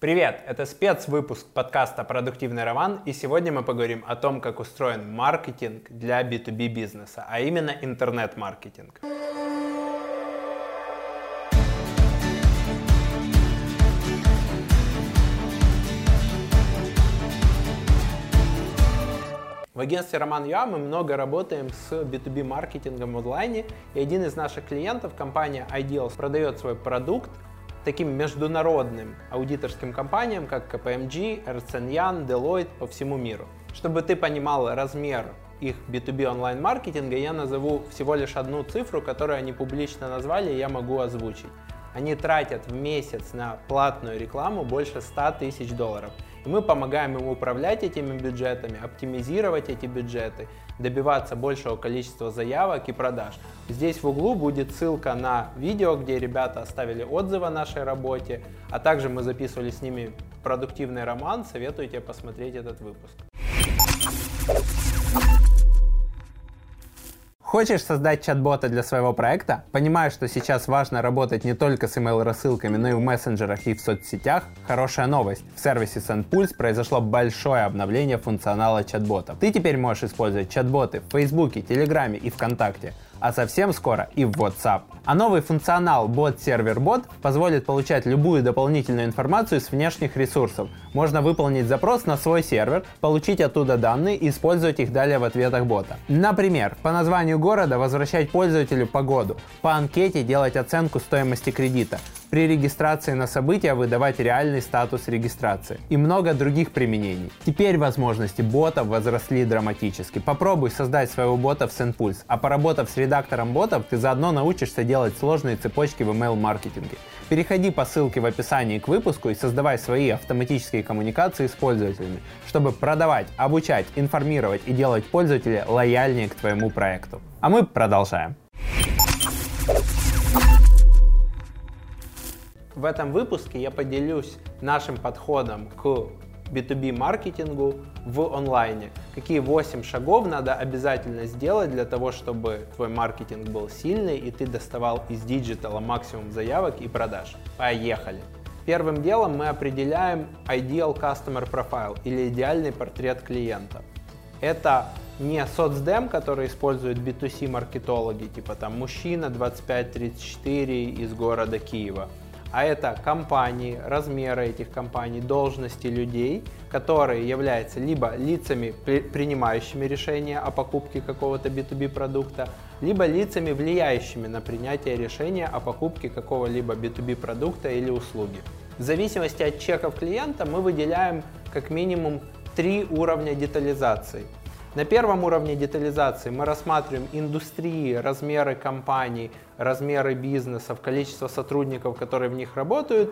Привет! Это спецвыпуск подкаста «Продуктивный роман», и сегодня мы поговорим о том, как устроен маркетинг для B2B бизнеса, а именно интернет-маркетинг. В агентстве Роман Юа мы много работаем с B2B маркетингом в онлайне, и один из наших клиентов, компания Ideals, продает свой продукт таким международным аудиторским компаниям, как KPMG, Ernst Young, Deloitte по всему миру. Чтобы ты понимал размер их B2B онлайн-маркетинга, я назову всего лишь одну цифру, которую они публично назвали, и я могу озвучить. Они тратят в месяц на платную рекламу больше 100 тысяч долларов. И мы помогаем им управлять этими бюджетами, оптимизировать эти бюджеты, добиваться большего количества заявок и продаж. Здесь в углу будет ссылка на видео, где ребята оставили отзывы о нашей работе, а также мы записывали с ними продуктивный роман. Советую тебе посмотреть этот выпуск. Хочешь создать чат-бота для своего проекта? Понимаешь, что сейчас важно работать не только с email-рассылками, но и в мессенджерах и в соцсетях? Хорошая новость. В сервисе SendPulse произошло большое обновление функционала чат-ботов. Ты теперь можешь использовать чат-боты в Фейсбуке, Телеграме и ВКонтакте а совсем скоро и в WhatsApp. А новый функционал Bot Server Bot позволит получать любую дополнительную информацию с внешних ресурсов. Можно выполнить запрос на свой сервер, получить оттуда данные и использовать их далее в ответах бота. Например, по названию города возвращать пользователю погоду, по анкете делать оценку стоимости кредита, при регистрации на события выдавать реальный статус регистрации и много других применений. Теперь возможности ботов возросли драматически. Попробуй создать своего бота в SendPulse, а поработав с редактором ботов, ты заодно научишься делать сложные цепочки в email-маркетинге. Переходи по ссылке в описании к выпуску и создавай свои автоматические коммуникации с пользователями, чтобы продавать, обучать, информировать и делать пользователя лояльнее к твоему проекту. А мы продолжаем. В этом выпуске я поделюсь нашим подходом к B2B маркетингу в онлайне. Какие 8 шагов надо обязательно сделать для того, чтобы твой маркетинг был сильный и ты доставал из диджитала максимум заявок и продаж. Поехали! Первым делом мы определяем Ideal Customer Profile или идеальный портрет клиента. Это не соцдем, который используют B2C маркетологи, типа там мужчина 25-34 из города Киева а это компании, размеры этих компаний, должности людей, которые являются либо лицами, принимающими решения о покупке какого-то B2B продукта, либо лицами, влияющими на принятие решения о покупке какого-либо B2B продукта или услуги. В зависимости от чеков клиента мы выделяем как минимум три уровня детализации – на первом уровне детализации мы рассматриваем индустрии, размеры компаний, размеры бизнесов, количество сотрудников, которые в них работают,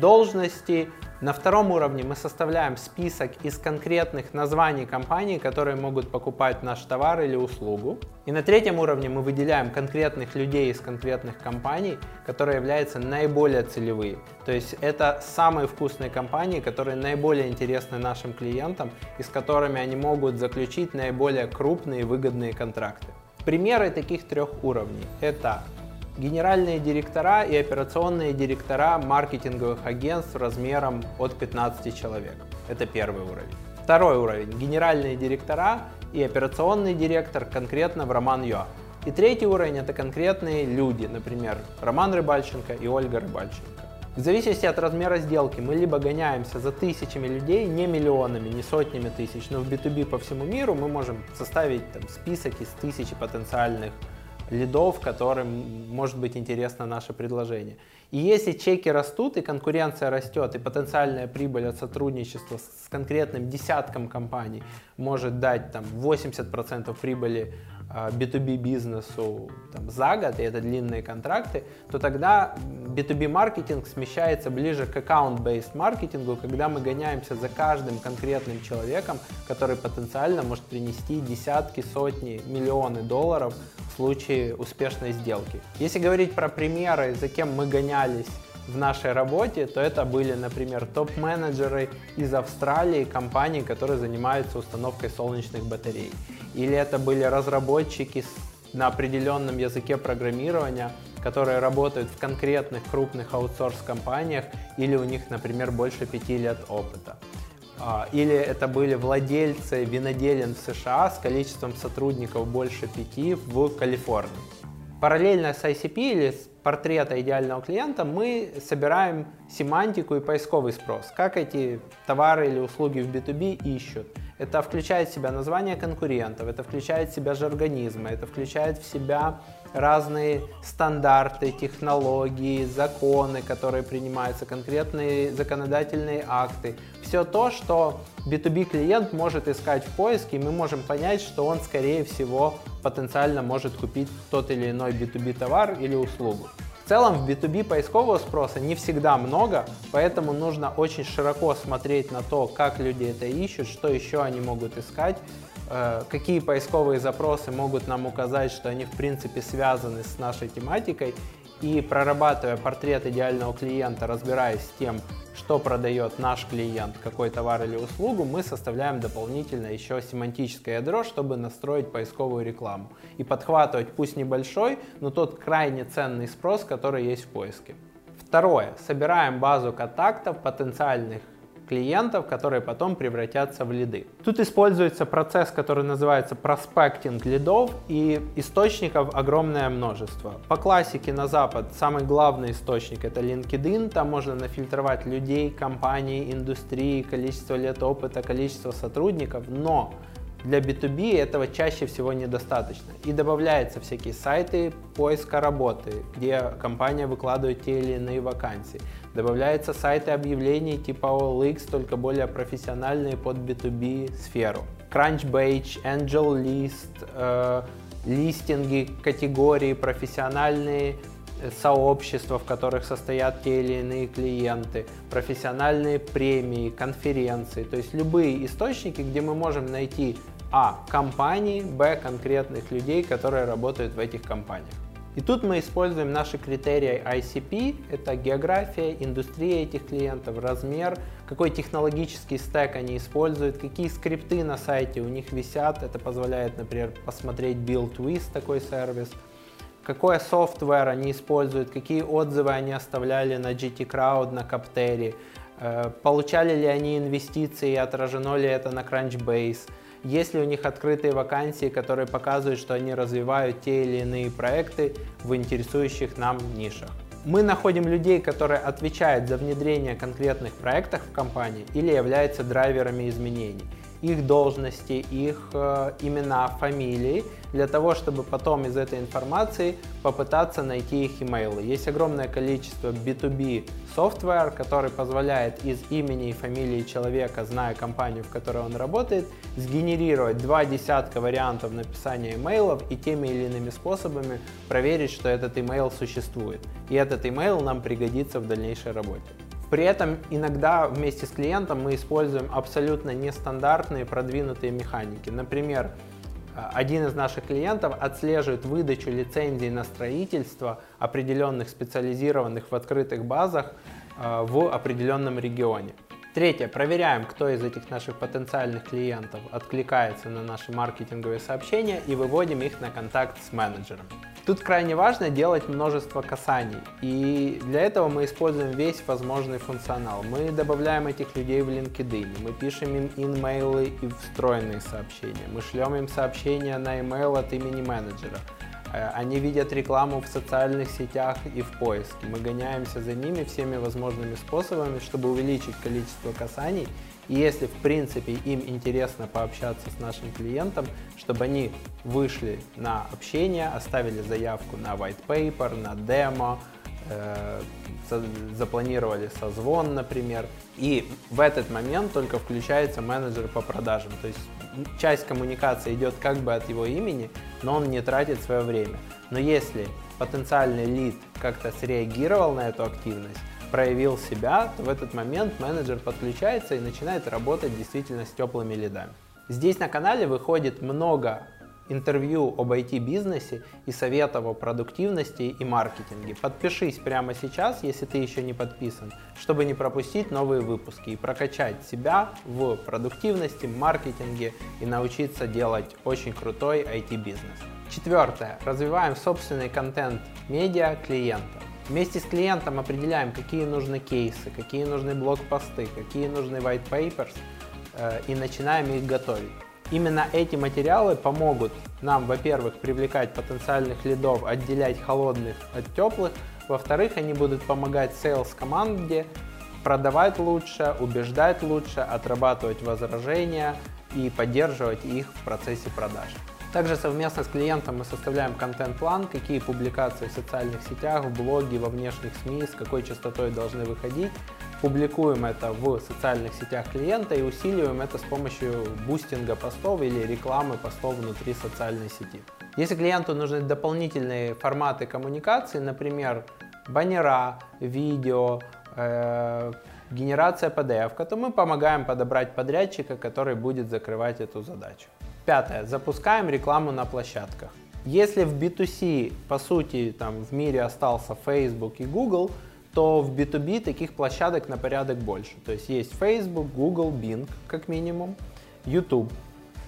должности. На втором уровне мы составляем список из конкретных названий компаний, которые могут покупать наш товар или услугу. И на третьем уровне мы выделяем конкретных людей из конкретных компаний, которые являются наиболее целевые. То есть это самые вкусные компании, которые наиболее интересны нашим клиентам и с которыми они могут заключить наиболее крупные выгодные контракты. Примеры таких трех уровней – это генеральные директора и операционные директора маркетинговых агентств размером от 15 человек. Это первый уровень. Второй уровень – генеральные директора и операционный директор конкретно в Роман Юа. И третий уровень – это конкретные люди, например, Роман Рыбальченко и Ольга Рыбальченко. В зависимости от размера сделки мы либо гоняемся за тысячами людей, не миллионами, не сотнями тысяч, но в B2B по всему миру мы можем составить там, список из тысячи потенциальных лидов, которым может быть интересно наше предложение. И если чеки растут, и конкуренция растет, и потенциальная прибыль от сотрудничества с конкретным десятком компаний может дать там, 80% прибыли B2B а, бизнесу там, за год, и это длинные контракты, то тогда B2B маркетинг смещается ближе к аккаунт-based маркетингу, когда мы гоняемся за каждым конкретным человеком, который потенциально может принести десятки, сотни, миллионы долларов в случае успешной сделки. Если говорить про примеры, за кем мы гонялись в нашей работе, то это были, например, топ-менеджеры из Австралии, компаний, которые занимаются установкой солнечных батарей. Или это были разработчики на определенном языке программирования, которые работают в конкретных крупных аутсорс-компаниях или у них, например, больше пяти лет опыта. А, или это были владельцы виноделин в США с количеством сотрудников больше пяти в Калифорнии. Параллельно с ICP или с портрета идеального клиента мы собираем семантику и поисковый спрос. Как эти товары или услуги в B2B ищут. Это включает в себя название конкурентов, это включает в себя жаргонизмы, это включает в себя разные стандарты, технологии, законы, которые принимаются, конкретные законодательные акты. Все то, что B2B клиент может искать в поиске, и мы можем понять, что он, скорее всего, потенциально может купить тот или иной B2B товар или услугу. В целом в B2B поискового спроса не всегда много, поэтому нужно очень широко смотреть на то, как люди это ищут, что еще они могут искать, какие поисковые запросы могут нам указать, что они в принципе связаны с нашей тематикой. И прорабатывая портрет идеального клиента, разбираясь с тем, что продает наш клиент, какой товар или услугу, мы составляем дополнительно еще семантическое ядро, чтобы настроить поисковую рекламу и подхватывать пусть небольшой, но тот крайне ценный спрос, который есть в поиске. Второе. Собираем базу контактов потенциальных клиентов, которые потом превратятся в лиды. Тут используется процесс, который называется проспектинг лидов, и источников огромное множество. По классике на Запад самый главный источник это LinkedIn, там можно нафильтровать людей, компании, индустрии, количество лет опыта, количество сотрудников, но для B2B этого чаще всего недостаточно. И добавляются всякие сайты поиска работы, где компания выкладывает те или иные вакансии. Добавляются сайты объявлений типа OLX, только более профессиональные под B2B сферу. Crunchbase, AngelList, э, листинги, категории, профессиональные сообщества, в которых состоят те или иные клиенты, профессиональные премии, конференции, то есть любые источники, где мы можем найти а. Компании, Б. Конкретных людей, которые работают в этих компаниях. И тут мы используем наши критерии ICP, это география, индустрия этих клиентов, размер, какой технологический стек они используют, какие скрипты на сайте у них висят, это позволяет, например, посмотреть BuildWith, такой сервис, какой софтвер они используют, какие отзывы они оставляли на GT Crowd, на Capteri, э, получали ли они инвестиции, отражено ли это на Crunchbase, есть ли у них открытые вакансии, которые показывают, что они развивают те или иные проекты в интересующих нам нишах. Мы находим людей, которые отвечают за внедрение конкретных проектов в компании или являются драйверами изменений их должности, их э, имена, фамилии, для того, чтобы потом из этой информации попытаться найти их имейлы. Есть огромное количество B2B софтвер, который позволяет из имени и фамилии человека, зная компанию, в которой он работает, сгенерировать два десятка вариантов написания имейлов и теми или иными способами проверить, что этот имейл существует. И этот имейл нам пригодится в дальнейшей работе. При этом иногда вместе с клиентом мы используем абсолютно нестандартные продвинутые механики. Например, один из наших клиентов отслеживает выдачу лицензий на строительство определенных специализированных в открытых базах э, в определенном регионе. Третье. Проверяем, кто из этих наших потенциальных клиентов откликается на наши маркетинговые сообщения и выводим их на контакт с менеджером. Тут крайне важно делать множество касаний, и для этого мы используем весь возможный функционал. Мы добавляем этих людей в LinkedIn, мы пишем им инмейлы и встроенные сообщения, мы шлем им сообщения на email от имени менеджера, они видят рекламу в социальных сетях и в поиске. Мы гоняемся за ними всеми возможными способами, чтобы увеличить количество касаний и если, в принципе, им интересно пообщаться с нашим клиентом, чтобы они вышли на общение, оставили заявку на white paper, на демо, э, запланировали созвон, например, и в этот момент только включается менеджер по продажам. То есть часть коммуникации идет как бы от его имени, но он не тратит свое время. Но если потенциальный лид как-то среагировал на эту активность, проявил себя, то в этот момент менеджер подключается и начинает работать действительно с теплыми лидами. Здесь на канале выходит много интервью об IT-бизнесе и советов о продуктивности и маркетинге. Подпишись прямо сейчас, если ты еще не подписан, чтобы не пропустить новые выпуски и прокачать себя в продуктивности, маркетинге и научиться делать очень крутой IT-бизнес. Четвертое. Развиваем собственный контент медиа клиента. Вместе с клиентом определяем, какие нужны кейсы, какие нужны блокпосты, какие нужны white papers э, и начинаем их готовить. Именно эти материалы помогут нам, во-первых, привлекать потенциальных лидов, отделять холодных от теплых, во-вторых, они будут помогать sales команде продавать лучше, убеждать лучше, отрабатывать возражения и поддерживать их в процессе продаж. Также совместно с клиентом мы составляем контент-план, какие публикации в социальных сетях, в блоге, во внешних СМИ, с какой частотой должны выходить. Публикуем это в социальных сетях клиента и усиливаем это с помощью бустинга постов или рекламы постов внутри социальной сети. Если клиенту нужны дополнительные форматы коммуникации, например, баннера, видео, э, генерация PDF, то мы помогаем подобрать подрядчика, который будет закрывать эту задачу. Пятое. Запускаем рекламу на площадках. Если в B2C, по сути, там в мире остался Facebook и Google, то в B2B таких площадок на порядок больше. То есть есть Facebook, Google, Bing как минимум, YouTube.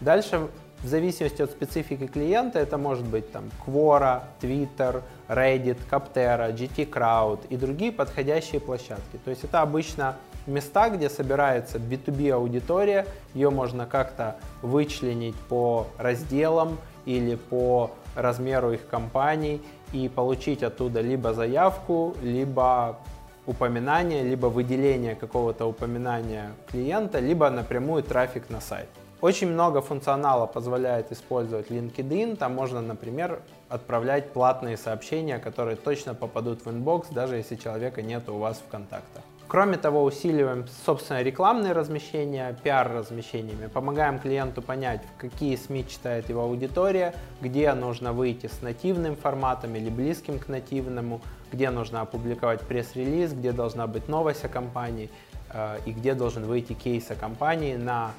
Дальше в зависимости от специфики клиента это может быть там Quora, Twitter, Reddit, Captera, GT Crowd и другие подходящие площадки. То есть это обычно места, где собирается B2B аудитория, ее можно как-то вычленить по разделам или по размеру их компаний и получить оттуда либо заявку, либо упоминание, либо выделение какого-то упоминания клиента, либо напрямую трафик на сайт. Очень много функционала позволяет использовать LinkedIn. Там можно, например, отправлять платные сообщения, которые точно попадут в inbox, даже если человека нет у вас в контактах. Кроме того, усиливаем, собственно, рекламные размещения, пиар-размещениями, помогаем клиенту понять, в какие СМИ читает его аудитория, где нужно выйти с нативным форматом или близким к нативному, где нужно опубликовать пресс-релиз, где должна быть новость о компании э, и где должен выйти кейс о компании на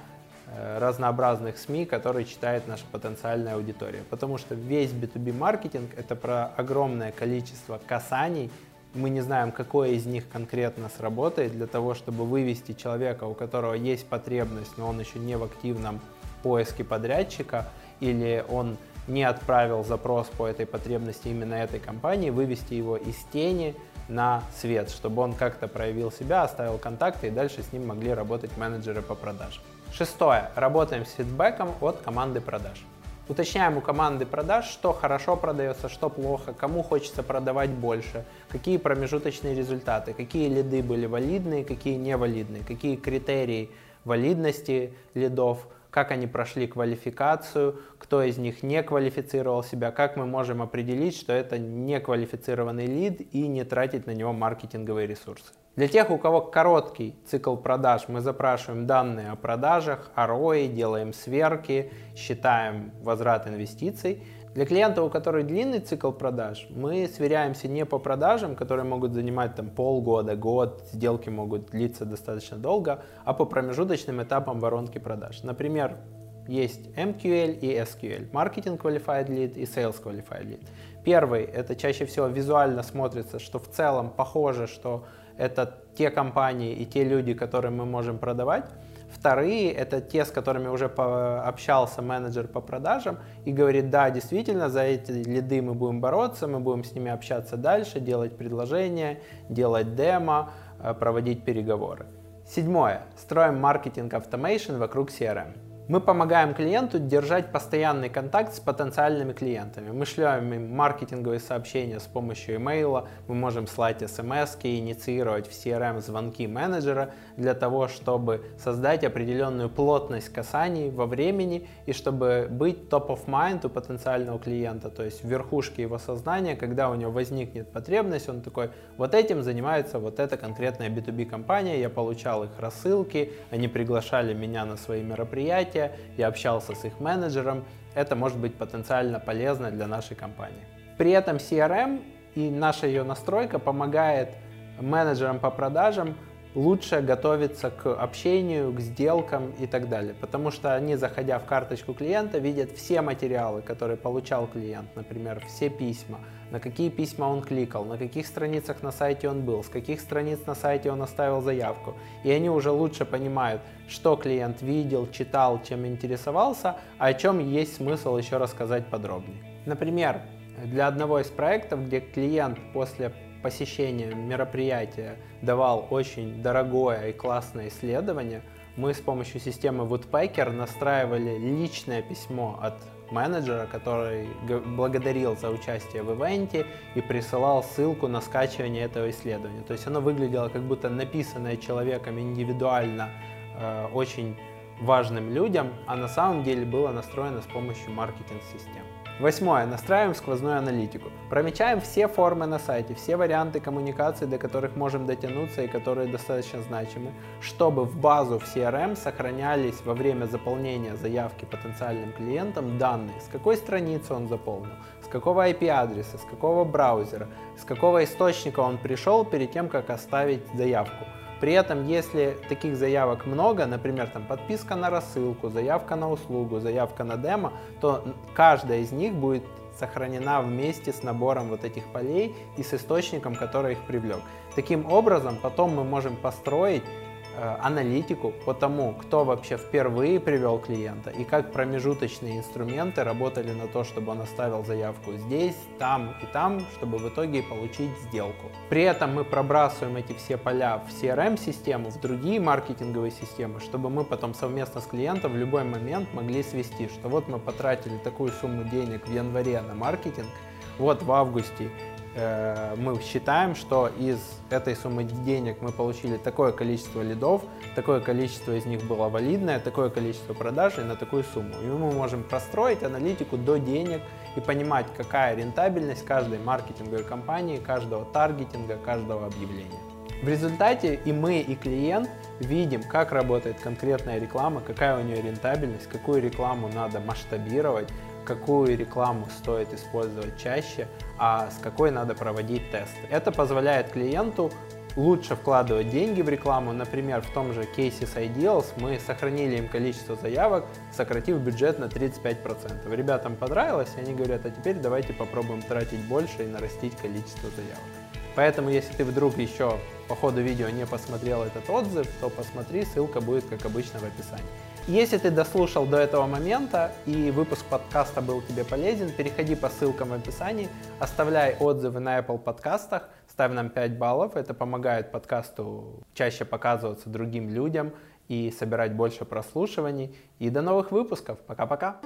э, разнообразных СМИ, которые читает наша потенциальная аудитория. Потому что весь B2B маркетинг это про огромное количество касаний, мы не знаем, какое из них конкретно сработает для того, чтобы вывести человека, у которого есть потребность, но он еще не в активном поиске подрядчика, или он не отправил запрос по этой потребности именно этой компании, вывести его из тени на свет, чтобы он как-то проявил себя, оставил контакты и дальше с ним могли работать менеджеры по продажам. Шестое. Работаем с фидбэком от команды продаж. Уточняем у команды продаж, что хорошо продается, что плохо, кому хочется продавать больше, какие промежуточные результаты, какие лиды были валидные, какие невалидные, какие критерии валидности лидов, как они прошли квалификацию, кто из них не квалифицировал себя, как мы можем определить, что это неквалифицированный лид и не тратить на него маркетинговые ресурсы. Для тех, у кого короткий цикл продаж, мы запрашиваем данные о продажах, о ROI, делаем сверки, считаем возврат инвестиций. Для клиента, у которых длинный цикл продаж, мы сверяемся не по продажам, которые могут занимать там полгода, год, сделки могут длиться достаточно долго, а по промежуточным этапам воронки продаж. Например, есть MQL и SQL, Marketing Qualified Lead и Sales Qualified Lead. Первый, это чаще всего визуально смотрится, что в целом похоже, что это те компании и те люди, которым мы можем продавать. Вторые — это те, с которыми уже общался менеджер по продажам и говорит, да, действительно, за эти лиды мы будем бороться, мы будем с ними общаться дальше, делать предложения, делать демо, э, проводить переговоры. Седьмое. Строим маркетинг автомейшн вокруг CRM. Мы помогаем клиенту держать постоянный контакт с потенциальными клиентами. Мы шлем им маркетинговые сообщения с помощью имейла, мы можем слать смс, инициировать в CRM звонки менеджера для того, чтобы создать определенную плотность касаний во времени и чтобы быть top of mind у потенциального клиента, то есть в верхушке его сознания, когда у него возникнет потребность, он такой, вот этим занимается вот эта конкретная B2B компания, я получал их рассылки, они приглашали меня на свои мероприятия, мероприятия, я общался с их менеджером, это может быть потенциально полезно для нашей компании. При этом CRM и наша ее настройка помогает менеджерам по продажам лучше готовиться к общению, к сделкам и так далее. Потому что они, заходя в карточку клиента, видят все материалы, которые получал клиент, например, все письма, на какие письма он кликал, на каких страницах на сайте он был, с каких страниц на сайте он оставил заявку. И они уже лучше понимают, что клиент видел, читал, чем интересовался, а о чем есть смысл еще рассказать подробнее. Например, для одного из проектов, где клиент после посещения мероприятия давал очень дорогое и классное исследование, мы с помощью системы Woodpecker настраивали личное письмо от менеджера, который благодарил за участие в ивенте и присылал ссылку на скачивание этого исследования. То есть оно выглядело как будто написанное человеком индивидуально э, очень важным людям, а на самом деле было настроено с помощью маркетинг-систем. Восьмое. Настраиваем сквозную аналитику. Промечаем все формы на сайте, все варианты коммуникации, до которых можем дотянуться и которые достаточно значимы, чтобы в базу в CRM сохранялись во время заполнения заявки потенциальным клиентам данные, с какой страницы он заполнил, с какого IP-адреса, с какого браузера, с какого источника он пришел перед тем, как оставить заявку. При этом, если таких заявок много, например, там подписка на рассылку, заявка на услугу, заявка на демо, то каждая из них будет сохранена вместе с набором вот этих полей и с источником, который их привлек. Таким образом, потом мы можем построить аналитику по тому, кто вообще впервые привел клиента и как промежуточные инструменты работали на то, чтобы он оставил заявку здесь, там и там, чтобы в итоге получить сделку. При этом мы пробрасываем эти все поля в CRM-систему, в другие маркетинговые системы, чтобы мы потом совместно с клиентом в любой момент могли свести, что вот мы потратили такую сумму денег в январе на маркетинг, вот в августе Э, мы считаем, что из этой суммы денег мы получили такое количество лидов, такое количество из них было валидное, такое количество продаж и на такую сумму. И мы можем простроить аналитику до денег и понимать, какая рентабельность каждой маркетинговой компании, каждого таргетинга, каждого объявления. В результате и мы, и клиент видим, как работает конкретная реклама, какая у нее рентабельность, какую рекламу надо масштабировать, какую рекламу стоит использовать чаще, а с какой надо проводить тесты. Это позволяет клиенту лучше вкладывать деньги в рекламу. Например, в том же кейсе с Ideals мы сохранили им количество заявок, сократив бюджет на 35%. Ребятам понравилось, и они говорят, а теперь давайте попробуем тратить больше и нарастить количество заявок. Поэтому, если ты вдруг еще по ходу видео не посмотрел этот отзыв, то посмотри, ссылка будет, как обычно, в описании. Если ты дослушал до этого момента и выпуск подкаста был тебе полезен, переходи по ссылкам в описании, оставляй отзывы на Apple подкастах, ставь нам 5 баллов, это помогает подкасту чаще показываться другим людям и собирать больше прослушиваний. И до новых выпусков. Пока-пока.